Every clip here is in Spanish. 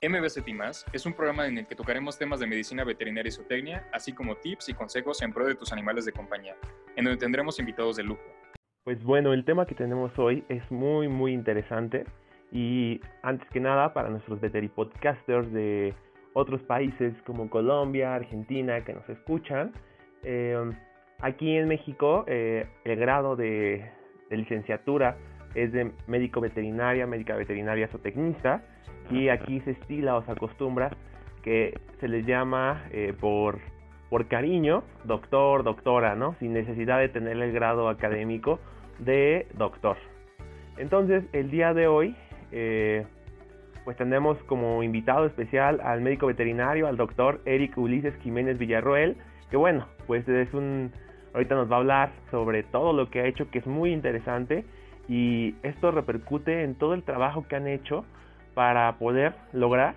MBCT es un programa en el que tocaremos temas de medicina veterinaria y zootecnia, así como tips y consejos en pro de tus animales de compañía, en donde tendremos invitados de lujo. Pues bueno, el tema que tenemos hoy es muy muy interesante y antes que nada para nuestros veteripodcasters de otros países como Colombia, Argentina que nos escuchan, eh, aquí en México eh, el grado de, de licenciatura es de médico veterinaria, médica veterinaria zootecnista y aquí se estila o se acostumbra que se les llama eh, por, por cariño doctor, doctora, ¿no? Sin necesidad de tener el grado académico de doctor. Entonces, el día de hoy, eh, pues tenemos como invitado especial al médico veterinario, al doctor Eric Ulises Jiménez Villarroel, que bueno, pues es un, ahorita nos va a hablar sobre todo lo que ha hecho, que es muy interesante, y esto repercute en todo el trabajo que han hecho para poder lograr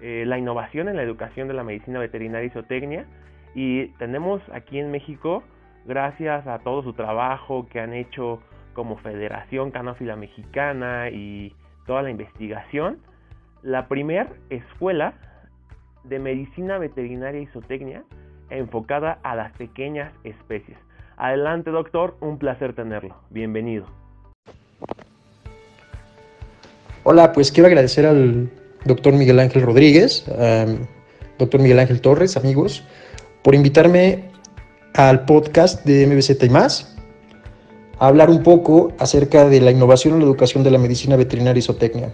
eh, la innovación en la educación de la medicina veterinaria y zootecnia. Y tenemos aquí en México, gracias a todo su trabajo que han hecho como Federación Canófila Mexicana y toda la investigación, la primer escuela de medicina veterinaria y zootecnia enfocada a las pequeñas especies. Adelante doctor, un placer tenerlo. Bienvenido. Hola, pues quiero agradecer al doctor Miguel Ángel Rodríguez, doctor Miguel Ángel Torres, amigos, por invitarme al podcast de MBZ y más, a hablar un poco acerca de la innovación en la educación de la medicina veterinaria y zootecnia.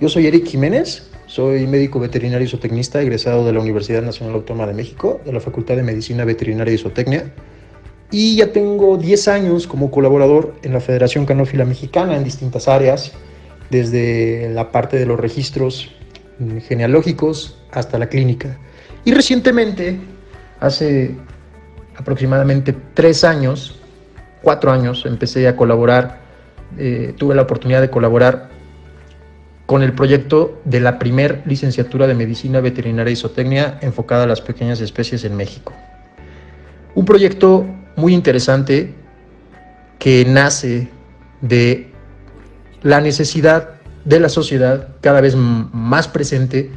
Yo soy Eric Jiménez, soy médico veterinario y zootecnista egresado de la Universidad Nacional Autónoma de México, de la Facultad de Medicina Veterinaria y Zootecnia, y ya tengo 10 años como colaborador en la Federación Canófila Mexicana en distintas áreas, desde la parte de los registros genealógicos hasta la clínica. Y recientemente, hace aproximadamente tres años, cuatro años, empecé a colaborar, eh, tuve la oportunidad de colaborar con el proyecto de la primer licenciatura de Medicina Veterinaria y Zootecnia enfocada a las pequeñas especies en México. Un proyecto muy interesante que nace de la necesidad de la sociedad cada vez más presente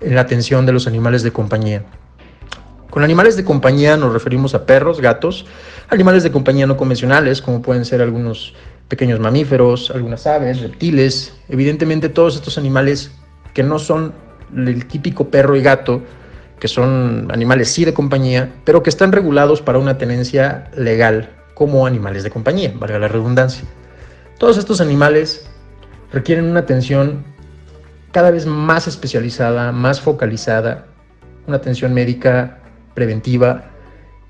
en la atención de los animales de compañía. Con animales de compañía nos referimos a perros, gatos, animales de compañía no convencionales, como pueden ser algunos pequeños mamíferos, algunas aves, reptiles, evidentemente todos estos animales que no son el típico perro y gato, que son animales sí de compañía, pero que están regulados para una tenencia legal como animales de compañía, valga la redundancia. Todos estos animales requieren una atención cada vez más especializada, más focalizada, una atención médica preventiva,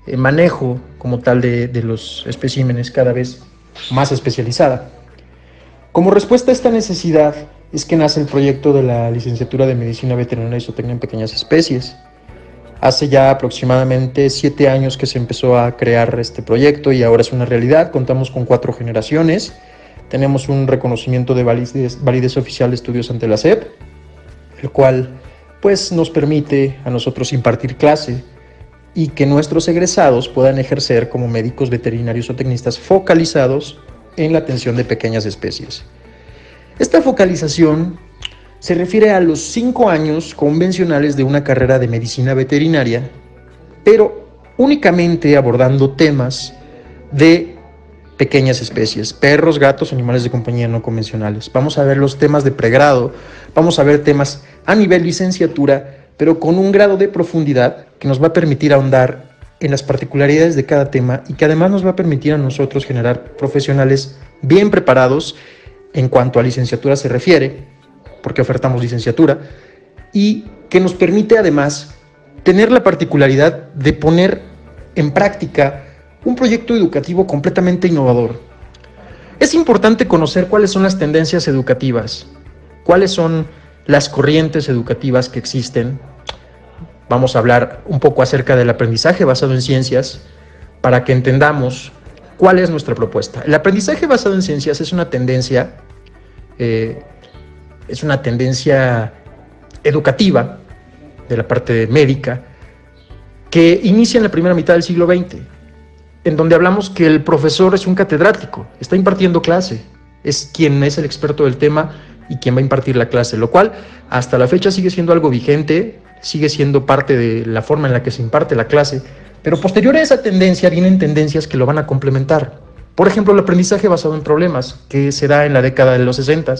eh, manejo como tal de, los especímenes cada vez más especializada. Como respuesta a esta necesidad es que nace el proyecto de la licenciatura de Medicina Veterinaria y Zootecnia en Pequeñas Especies. Hace ya aproximadamente siete años que se empezó a crear este proyecto y ahora es una realidad. Contamos con cuatro generaciones tenemos un reconocimiento de validez, oficial de estudios ante la SEP, el cual pues nos permite a nosotros impartir clase y que nuestros egresados puedan ejercer como médicos veterinarios o tecnistas focalizados en la atención de pequeñas especies. Esta focalización se refiere a los cinco años convencionales de una carrera de medicina veterinaria, pero únicamente abordando temas de pequeñas especies, perros, gatos, animales de compañía no convencionales. Vamos a ver los temas de pregrado, vamos a ver temas a nivel licenciatura, pero con un grado de profundidad que nos va a permitir ahondar en las particularidades de cada tema y que además nos va a permitir a nosotros generar profesionales bien preparados en cuanto a licenciatura se refiere, porque ofertamos licenciatura, y que nos permite además tener la particularidad de poner en práctica un proyecto educativo completamente innovador. Es importante conocer cuáles son las tendencias educativas, cuáles son las corrientes educativas que existen. Vamos a hablar un poco acerca del aprendizaje basado en ciencias para que entendamos cuál es nuestra propuesta. El aprendizaje basado en ciencias es una tendencia, eh, es una tendencia educativa de la parte médica que inicia en la primera mitad del siglo XX en donde hablamos que el profesor es un catedrático, está impartiendo clase, es quien es el experto del tema y quién va a impartir la clase, lo cual hasta la fecha sigue siendo algo vigente, sigue siendo parte de la forma en la que se imparte la clase, pero posterior a esa tendencia vienen tendencias que lo van a complementar. Por ejemplo, el aprendizaje basado en problemas, que se da en la década de los 60.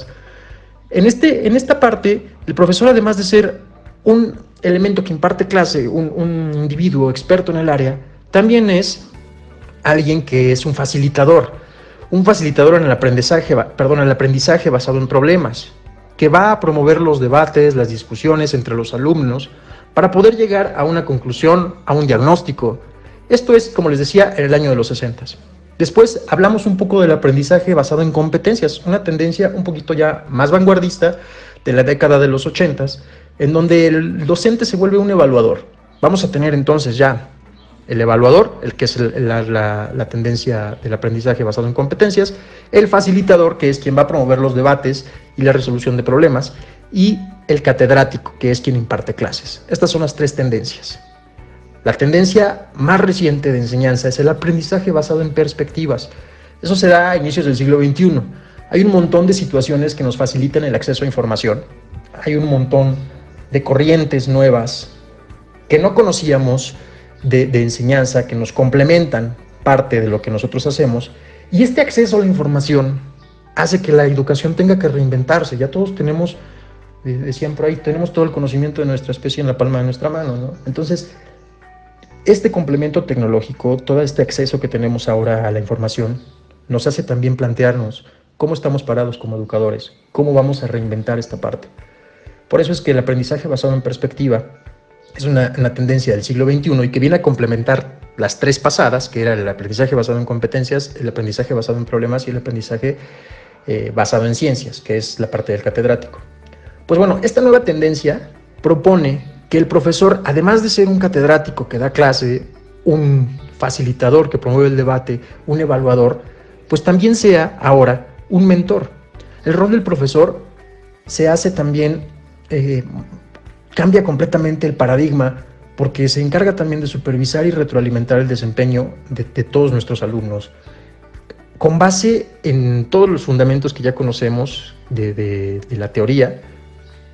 En, este, en esta parte, el profesor, además de ser un elemento que imparte clase, un individuo experto en el área, también es alguien que es un facilitador, un facilitador en el aprendizaje, perdón, el aprendizaje basado en problemas, que va a promover los debates, las discusiones entre los alumnos para poder llegar a una conclusión, a un diagnóstico. Esto es, como les decía, en el año de los 60. Después hablamos un poco del aprendizaje basado en competencias, una tendencia un poquito ya más vanguardista de la década de los 80, en donde el docente se vuelve un evaluador. Vamos a tener entonces ya el evaluador, el que es la, tendencia del aprendizaje basado en competencias, el facilitador, que es quien va a promover los debates y la resolución de problemas, y el catedrático, que es quien imparte clases. Estas son las tres tendencias. La tendencia más reciente de enseñanza es el aprendizaje basado en perspectivas. Eso se da a inicios del siglo XXI. Hay un montón de situaciones que nos facilitan el acceso a información. Hay un montón de corrientes nuevas que no conocíamos de, enseñanza que nos complementan parte de lo que nosotros hacemos. Y este acceso a la información hace que la educación tenga que reinventarse. Ya todos tenemos, decían por ahí, tenemos todo el conocimiento de nuestra especie en la palma de nuestra mano. Entonces, este complemento tecnológico, todo este acceso que tenemos ahora a la información, nos hace también plantearnos cómo estamos parados como educadores, cómo vamos a reinventar esta parte. Por eso es que el aprendizaje basado en perspectiva es una, tendencia del siglo XXI y que viene a complementar las tres pasadas, que era el aprendizaje basado en competencias, el aprendizaje basado en problemas y el aprendizaje eh, basado en ciencias, que es la parte del catedrático. Pues bueno, esta nueva tendencia propone que el profesor, además de ser un catedrático que da clase, un facilitador que promueve el debate, un evaluador, pues también sea ahora un mentor. El rol del profesor se hace también eh, cambia completamente el paradigma porque se encarga también de supervisar y retroalimentar el desempeño de, todos nuestros alumnos. Con base en todos los fundamentos que ya conocemos de, la teoría,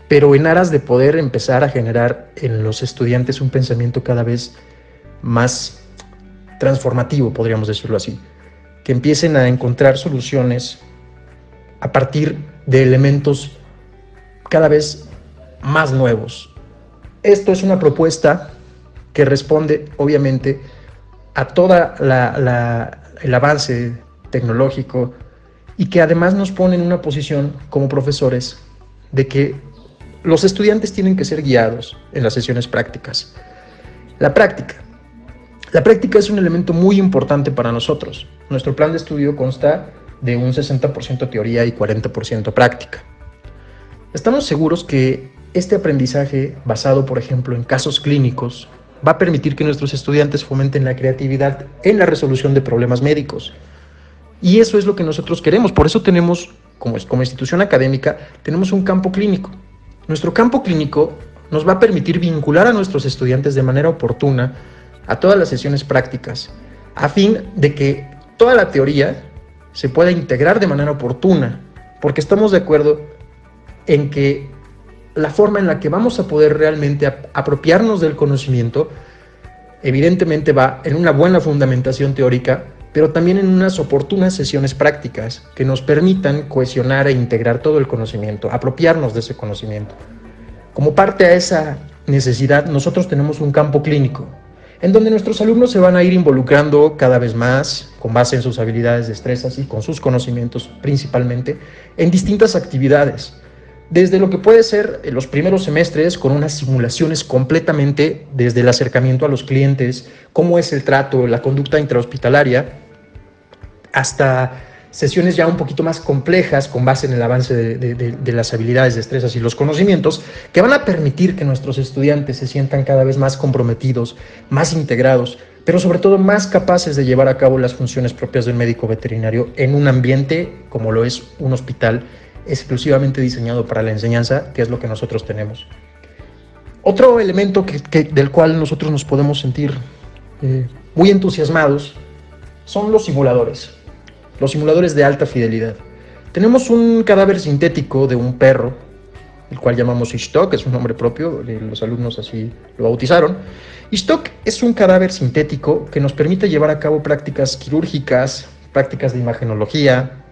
pero en aras de poder empezar a generar en los estudiantes un pensamiento cada vez más transformativo, podríamos decirlo así, que empiecen a encontrar soluciones a partir de elementos cada vez más nuevos, esto es una propuesta que responde, obviamente, a todo el avance tecnológico y que además nos pone en una posición como profesores de que los estudiantes tienen que ser guiados en las sesiones prácticas. La práctica. La práctica es un elemento muy importante para nosotros. Nuestro plan de estudio consta de un 60% teoría y 40% práctica. Estamos seguros que este aprendizaje, basado por ejemplo en casos clínicos, va a permitir que nuestros estudiantes fomenten la creatividad en la resolución de problemas médicos. Y eso es lo que nosotros queremos. Por eso tenemos, como, institución académica, tenemos un campo clínico. Nuestro campo clínico nos va a permitir vincular a nuestros estudiantes de manera oportuna a todas las sesiones prácticas, a fin de que toda la teoría se pueda integrar de manera oportuna, porque estamos de acuerdo en que la forma en la que vamos a poder realmente apropiarnos del conocimiento, evidentemente va en una buena fundamentación teórica, pero también en unas oportunas sesiones prácticas que nos permitan cohesionar e integrar todo el conocimiento, apropiarnos de ese conocimiento. Como parte a esa necesidad, nosotros tenemos un campo clínico, en donde nuestros alumnos se van a ir involucrando cada vez más, con base en sus habilidades, destrezas y con sus conocimientos principalmente, en distintas actividades desde lo que puede ser los primeros semestres con unas simulaciones completamente desde el acercamiento a los clientes, cómo es el trato, la conducta intrahospitalaria, hasta sesiones ya un poquito más complejas con base en el avance de, las habilidades, destrezas y los conocimientos que van a permitir que nuestros estudiantes se sientan cada vez más comprometidos, más integrados, pero sobre todo más capaces de llevar a cabo las funciones propias del médico veterinario en un ambiente como lo es un hospital exclusivamente diseñado para la enseñanza, que es lo que nosotros tenemos. Otro elemento que, del cual nosotros nos podemos sentir eh, muy entusiasmados son los simuladores, los simuladores de alta fidelidad. Tenemos un cadáver sintético de un perro, el cual llamamos Ishtok, es un nombre propio, los alumnos así lo bautizaron. Ishtok es un cadáver sintético que nos permite llevar a cabo prácticas quirúrgicas, prácticas de imagenología,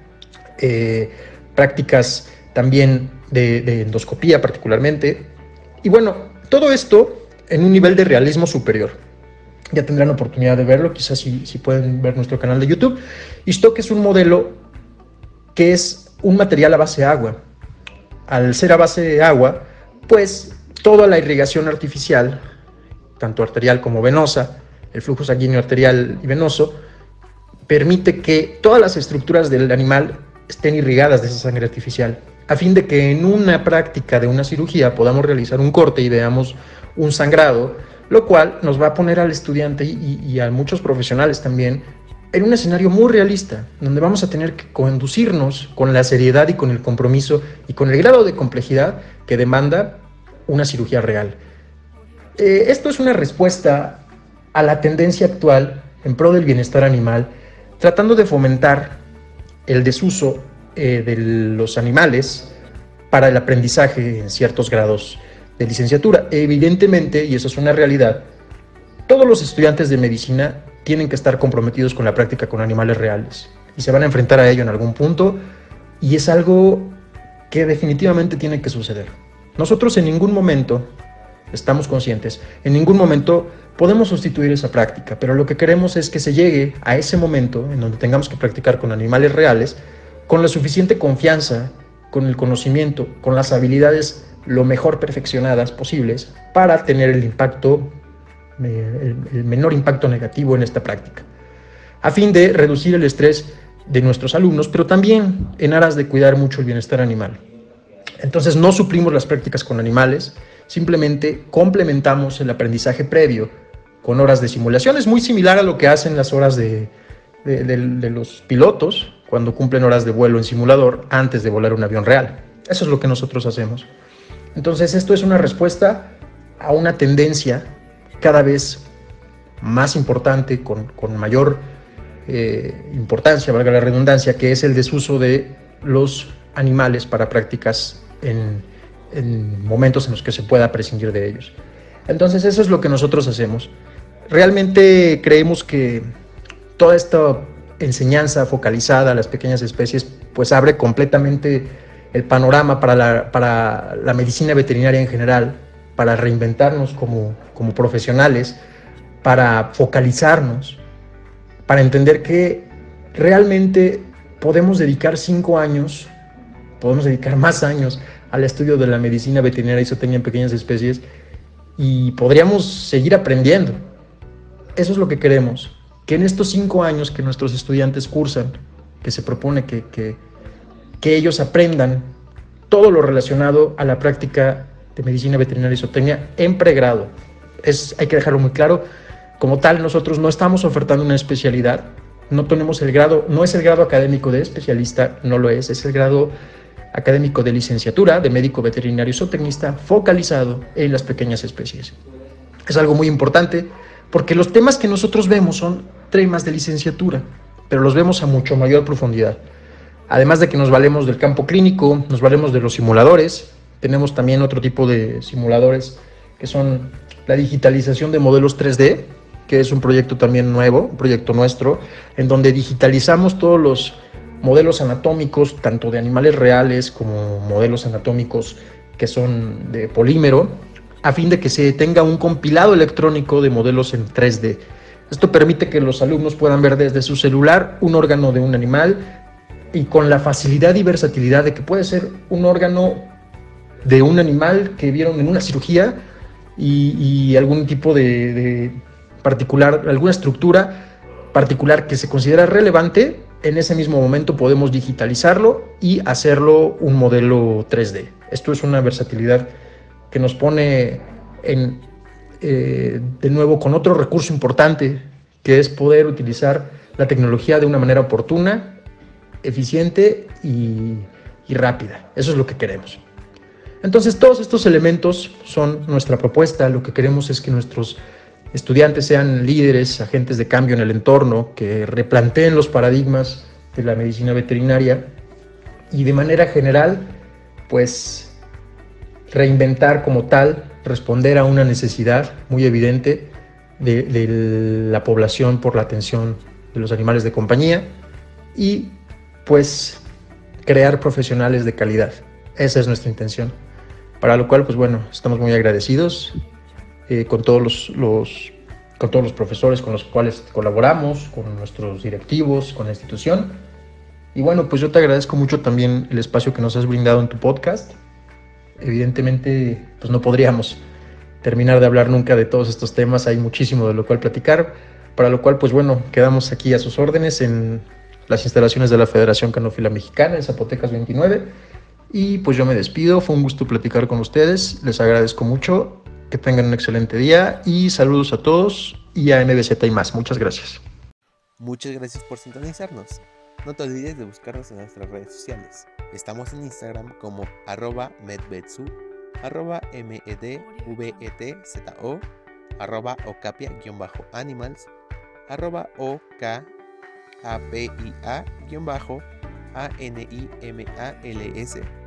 eh, prácticas también de, endoscopía particularmente. Y bueno, todo esto en un nivel de realismo superior. Ya tendrán oportunidad de verlo, quizás si, si pueden ver nuestro canal de YouTube. Ishtok es un modelo que es un material a base de agua. Al ser a base de agua, pues toda la irrigación artificial, tanto arterial como venosa, el flujo sanguíneo arterial y venoso, permite que todas las estructuras del animal estén irrigadas de esa sangre artificial, a fin de que en una práctica de una cirugía podamos realizar un corte y veamos un sangrado, lo cual nos va a poner al estudiante y, a muchos profesionales también en un escenario muy realista, donde vamos a tener que conducirnos con la seriedad y con el compromiso y con el grado de complejidad que demanda una cirugía real. Eh, esto es una respuesta a la tendencia actual en pro del bienestar animal, tratando de fomentar el desuso eh, de los animales para el aprendizaje en ciertos grados de licenciatura. Evidentemente, y eso es una realidad, todos los estudiantes de medicina tienen que estar comprometidos con la práctica con animales reales y se van a enfrentar a ello en algún punto y es algo que definitivamente tiene que suceder. Nosotros en ningún momento estamos conscientes, en ningún momento podemos sustituir esa práctica, pero lo que queremos es que se llegue a ese momento en donde tengamos que practicar con animales reales con la suficiente confianza, con el conocimiento, con las habilidades lo mejor perfeccionadas posibles para tener el impacto el, menor impacto negativo en esta práctica, a fin de reducir el estrés de nuestros alumnos, pero también en aras de cuidar mucho el bienestar animal. Entonces no suplimos las prácticas con animales, simplemente complementamos el aprendizaje previo con horas de simulación. Es muy similar a lo que hacen las horas de, de, los pilotos cuando cumplen horas de vuelo en simulador antes de volar un avión real. Eso es lo que nosotros hacemos. Entonces esto es una respuesta a una tendencia cada vez más importante, con, mayor eh, importancia, valga la redundancia, que es el desuso de los animales para prácticas en, en momentos en los que se pueda prescindir de ellos. Entonces eso es lo que nosotros hacemos. Realmente creemos que toda esta enseñanza focalizada a las pequeñas especies pues abre completamente el panorama para la, para la medicina veterinaria en general, para reinventarnos como, como profesionales, para focalizarnos, para entender que realmente podemos dedicar cinco años, podemos dedicar más años al estudio de la medicina veterinaria y zootecnia en pequeñas especies y podríamos seguir aprendiendo. Eso es lo que queremos, que en estos cinco años que nuestros estudiantes cursan, que se propone que, que, que ellos aprendan todo lo relacionado a la práctica de medicina veterinaria y zootecnia en pregrado. Es, hay que dejarlo muy claro. Como tal, nosotros no estamos ofertando una especialidad, no tenemos el grado, no es el grado académico de especialista, no lo es, es el grado académico de licenciatura de médico veterinario zootecnista focalizado en las pequeñas especies. Es algo muy importante porque los temas que nosotros vemos son temas de licenciatura, pero los vemos a mucho mayor profundidad. Además de que nos valemos del campo clínico, nos valemos de los simuladores, tenemos también otro tipo de simuladores que son la digitalización de modelos 3D, que es un proyecto también nuevo, un proyecto nuestro, en donde digitalizamos todos los modelos anatómicos, tanto de animales reales como modelos anatómicos que son de polímero, a fin de que se tenga un compilado electrónico de modelos en 3D. Esto permite que los alumnos puedan ver desde su celular un órgano de un animal y con la facilidad y versatilidad de que puede ser un órgano de un animal que vieron en una cirugía y, algún tipo de, particular, alguna estructura particular que se considera relevante, en ese mismo momento podemos digitalizarlo y hacerlo un modelo 3D. Esto es una versatilidad que nos pone eh, de nuevo con otro recurso importante, que es poder utilizar la tecnología de una manera oportuna, eficiente y rápida. Eso es lo que queremos. Entonces todos estos elementos son nuestra propuesta. Lo que queremos es que nuestros estudiantes sean líderes, agentes de cambio en el entorno, que replanteen los paradigmas de la medicina veterinaria y de manera general, pues reinventar como tal, responder a una necesidad muy evidente de, de la población por la atención de los animales de compañía y pues crear profesionales de calidad. Esa es nuestra intención. Para lo cual, pues bueno, estamos muy agradecidos eh, con, todos los, los, con todos los profesores con los cuales colaboramos, con nuestros directivos, con la institución. Y bueno, pues yo te agradezco mucho también el espacio que nos has brindado en tu podcast. Evidentemente, pues no podríamos terminar de hablar nunca de todos estos temas, hay muchísimo de lo cual platicar, para lo cual, pues bueno, quedamos aquí a sus órdenes en las instalaciones de la Federación Canófila Mexicana en Zapotecas 29. Y pues yo me despido, fue un gusto platicar con ustedes, les agradezco mucho, que tengan un excelente día y saludos a todos y a MBZ y más. Muchas gracias. Muchas gracias por sintonizarnos. No te olvides de buscarnos en nuestras redes sociales. Estamos en Instagram como arroba medvetsu, arroba medvetzo, arroba ocapia-animals, arroba okapia-animals